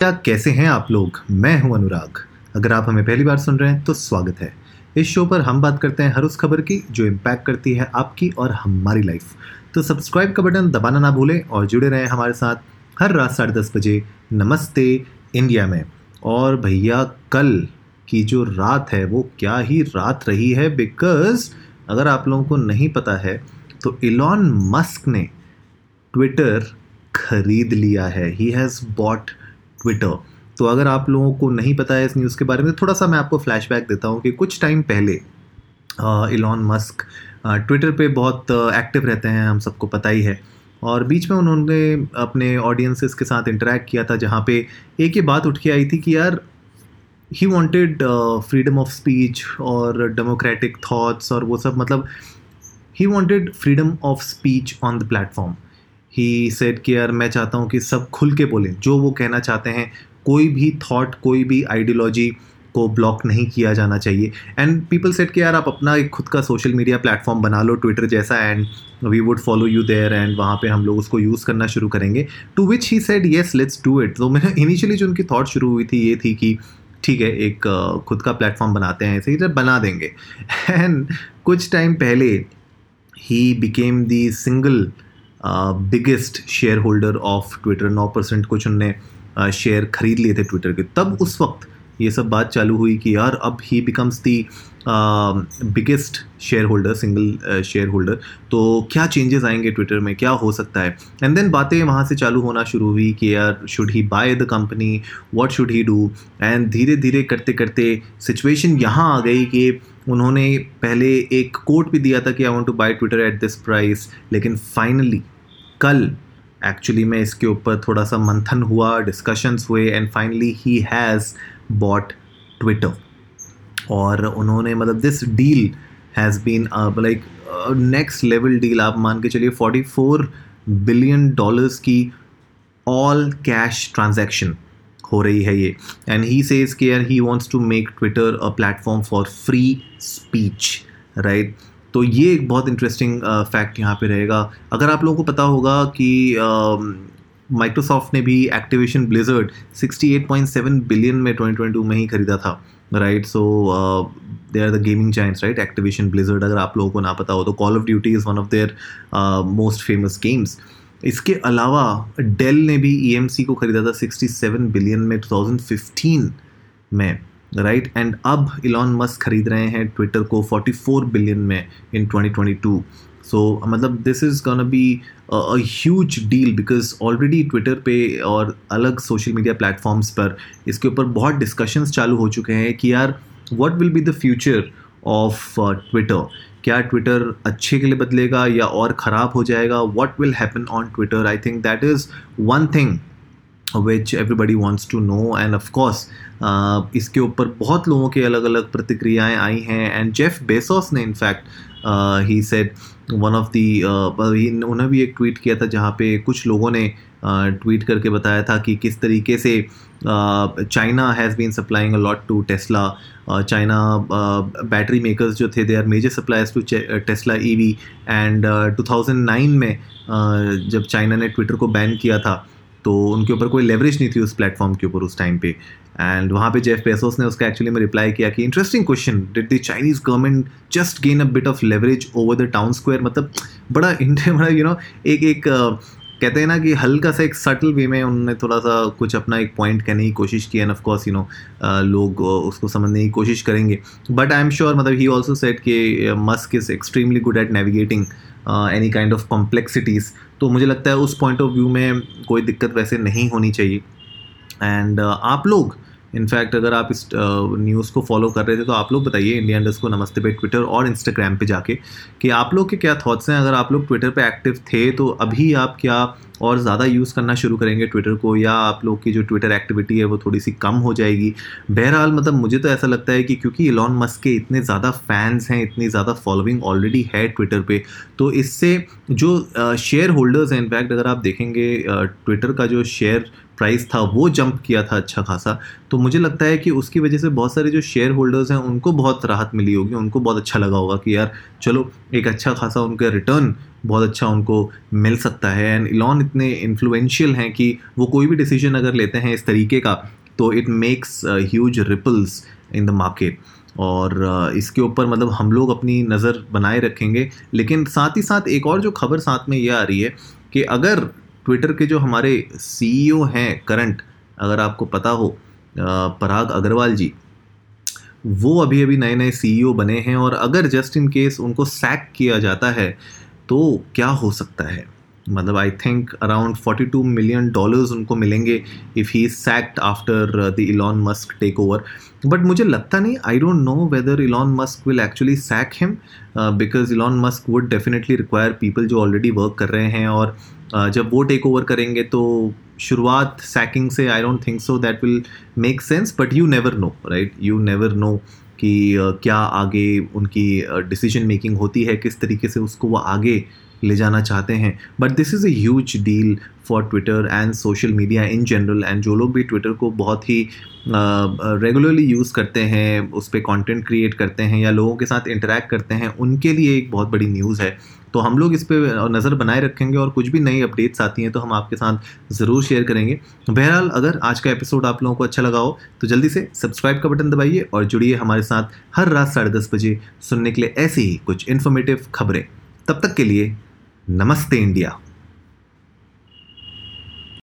क्या कैसे हैं आप लोग? मैं हूँ अनुराग। अगर आप हमें पहली बार सुन रहे हैं तो स्वागत है। इस शो पर हम बात करते हैं हर उस खबर की जो इम्पैक्ट करती है आपकी और हमारी लाइफ तो सब्सक्राइब का बटन दबाना ना भूलें और जुड़े रहें हमारे साथ हर रात साढ़े दस बजे नमस्ते इंडिया में। और भैया, कल की जो रात है, वो क्या ही रात रही है? बिकॉज़ अगर आप लोगों को नहीं पता है तो इलॉन मस्क ने ट्विटर खरीद लिया है। ही हैज़ बॉट ट्विटर तो अगर आप लोगों को नहीं पता है इस न्यूज़ के बारे में थोड़ा सा मैं आपको फ्लैशबैक देता हूँ कि कुछ टाइम पहले इलॉन मस्क ट्विटर पे बहुत एक्टिव रहते हैं, हम सबको पता ही है। और बीच में उन्होंने अपने ऑडियंसेस के साथ इंटरेक्ट किया था, जहाँ पे एक ही बात उठ के आई थी कि यार he wanted freedom of speech और डेमोक्रेटिक थाट्स और वो सब मतलब he wanted freedom of speech on the platform he said कि यार मैं चाहता हूँ कि सब खुल के बोलें। जो वो कहना चाहते हैं, कोई भी थॉट कोई भी आइडियोलॉजी को ब्लॉक नहीं किया जाना चाहिए। एंड पीपल सेट कि यार आप अपना एक खुद का सोशल मीडिया प्लेटफॉर्म बना लो ट्विटर जैसा and we would follow you there and वहाँ पे हम लोग उसको यूज़ करना शुरू करेंगे। To which he said yes let's do it तो मैं इनिशियली जो उनकी थॉट शुरू हुई थी, ये थी कि ठीक है, एक खुद का प्लेटफॉर्म बनाते हैं, ऐसे ही बना देंगे। एंड कुछ टाइम पहले he became the single biggest shareholder of Twitter now percent कुछ उनने शेयर खरीद लिए थे ट्विटर के। तब उस वक्त ये सब बात चालू हुई कि यार, अब he becomes the biggest shareholder single shareholder तो क्या चेंजेस आएँगे ट्विटर में? क्या हो सकता है? एंड देन बातें वहाँ से चालू होना शुरू हुई कि यार should he buy the company what should he do and धीरे धीरे करते करते सिचुएशन यहाँ आ गई कि उन्होंने पहले एक कोट भी दिया था कि I want to buy Twitter at this price लेकिन फाइनली कल एक्चुअली में इसके ऊपर थोड़ा सा मंथन हुआ डिस्कशंस हुए and finally he has bought Twitter और उन्होंने मतलब this deal has been like next level deal आप मान के चलिए 44 बिलियन डॉलर्स की ऑल कैश ट्रांजैक्शन हो रही है ये। And he says care he wants to make Twitter a platform for free speech right तो ये एक बहुत इंटरेस्टिंग फैक्ट यहाँ पे रहेगा। अगर आप लोगों को पता होगा कि माइक्रोसॉफ्ट uh, ने भी एक्टिवेशन ब्लिजर्ड 68.7 बिलियन में 2022 में ही खरीदा था right so they are the gaming giants right Activision Blizzard अगर आप लोगों को ना पता हो तो Call of Duty is one of their most famous games इसके अलावा डेल ने भी ई e को खरीदा था 67 बिलियन में 2015 में राइट एंड अब इलॉन मस्क खरीद रहे हैं ट्विटर को 44 बिलियन में इन 2022 सो so, मतलब this is gonna be a huge deal because already Twitter पे और अलग सोशल मीडिया प्लेटफॉर्म्स पर इसके ऊपर बहुत डिस्कशंस चालू हो चुके हैं कि यार what will be the future of Twitter क्या ट्विटर अच्छे के लिए बदलेगा या और ख़राब हो जाएगा? What will happen on Twitter I think that is one thing which everybody wants to know and of course इसके ऊपर बहुत लोगों के अलग अलग प्रतिक्रियाएँ आई हैं। एंड जेफ बेसोस ने in fact he said one of the उन्होंने भी एक ट्वीट किया था जहाँ पे कुछ लोगों ने ट्वीट uh, करके बताया था कि किस तरीके से China has been supplying a lot to Tesla China battery makers जो थे they are major suppliers to Tesla EV and 2009 में uh, जब चाइना ने ट्विटर को बैन किया था तो उनके ऊपर कोई लेवरेज नहीं थी उस प्लेटफॉर्म के ऊपर उस टाइम पे। एंड वहाँ पे जेफ पेसोस ने उसका एक्चुअली में रिप्लाई किया कि interesting question did the Chinese government just gain a bit of leverage over the town square मतलब बड़ा इंडिया बड़ा यू नो एक एक कहते हैं ना कि हल्का सा एक सटल वे में उन्होंने थोड़ा सा कुछ अपना एक पॉइंट कहने की कोशिश की एंड ऑफकोर्स यू नो लोग उसको समझने की कोशिश करेंगे। बट आई एम श्योर मतलब ही ऑल्सो सेट कि Musk is extremely good at navigating any kind of complexities तो मुझे लगता है उस पॉइंट ऑफ़ व्यू में कोई दिक्कत वैसे नहीं होनी चाहिए। एंड uh, आप लोग इनफैक्ट अगर आप इस न्यूज़ को फॉलो कर रहे थे तो आप लोग बताइए इंडिया इंडस्ट को नमस्ते पे ट्विटर और इंस्टाग्राम पे जाके कि आप लोग के क्या थॉट्स हैं? अगर आप लोग ट्विटर पे एक्टिव थे तो अभी आप क्या और ज़्यादा यूज़ करना शुरू करेंगे ट्विटर को, या आप लोग की जो ट्विटर एक्टिविटी है, वो थोड़ी सी कम हो जाएगी? बहरहाल मतलब मुझे तो ऐसा लगता है कि क्योंकि इलॉन मस्क के इतने ज़्यादा फैंस हैं, इतनी ज़्यादा फॉलोइंग ऑलरेडी है ट्विटर पे तो इससे जो शेयर होल्डर्स हैं इनफैक्ट अगर आप देखेंगे ट्विटर का जो शेयर प्राइस था वो जंप किया था अच्छा खासा। तो मुझे लगता है कि उसकी वजह से बहुत सारे जो शेयर होल्डर्स हैं उनको बहुत राहत मिली होगी उनको बहुत अच्छा लगा होगा कि यार चलो एक अच्छा खासा उनका रिटर्न बहुत अच्छा उनको मिल सकता है। एंड इलॉन इतने इन्फ्लुएंशियल हैं कि वो कोई भी डिसीज़न अगर लेते हैं इस तरीके का तो it makes huge ripples in the market और uh, इसके ऊपर मतलब हम लोग अपनी नज़र बनाए रखेंगे। लेकिन साथ ही साथ एक और जो खबर साथ में ये आ रही है कि अगर ट्विटर के जो हमारे सीईओ हैं करंट अगर आपको पता हो पराग अग्रवाल जी, वो अभी अभी नए नए सीईओ बने हैं और अगर जस्ट इन केस उनको सैक किया जाता है तो क्या हो सकता है? मतलब I think around 42 million dollars उनको मिलेंगे if he sacked after the Elon Musk take over but मुझे लगता नहीं I don't know whether Elon Musk will actually sack him because Elon Musk would definitely require people जो already work कर रहे हैं और जब वो टेक ओवर करेंगे तो शुरुआत सैकिंग से I don't think so that will make sense but you never know right you never know कि क्या आगे उनकी डिसीज़न मेकिंग होती है, किस तरीके से उसको वो आगे ले जाना चाहते हैं। But this is a huge deal for Twitter and social media in general and जो लोग भी ट्विटर को बहुत ही रेगुलरली uh, यूज़ करते हैं उस पर कॉन्टेंट क्रिएट करते हैं या लोगों के साथ इंटरेक्ट करते हैं उनके लिए एक बहुत बड़ी न्यूज़ है। तो हम लोग इस पर नज़र बनाए रखेंगे और कुछ भी नई अपडेट्स आती हैं तो हम आपके साथ ज़रूर शेयर करेंगे। बहरहाल अगर आज का एपिसोड आप लोगों को अच्छा लगा हो तो जल्दी से सब्सक्राइब का बटन दबाइए और जुड़िए हमारे साथ हर रात साढ़े दस बजे सुनने के लिए ऐसी ही कुछ इन्फॉर्मेटिव खबरें। तब तक के लिए नमस्ते इंडिया।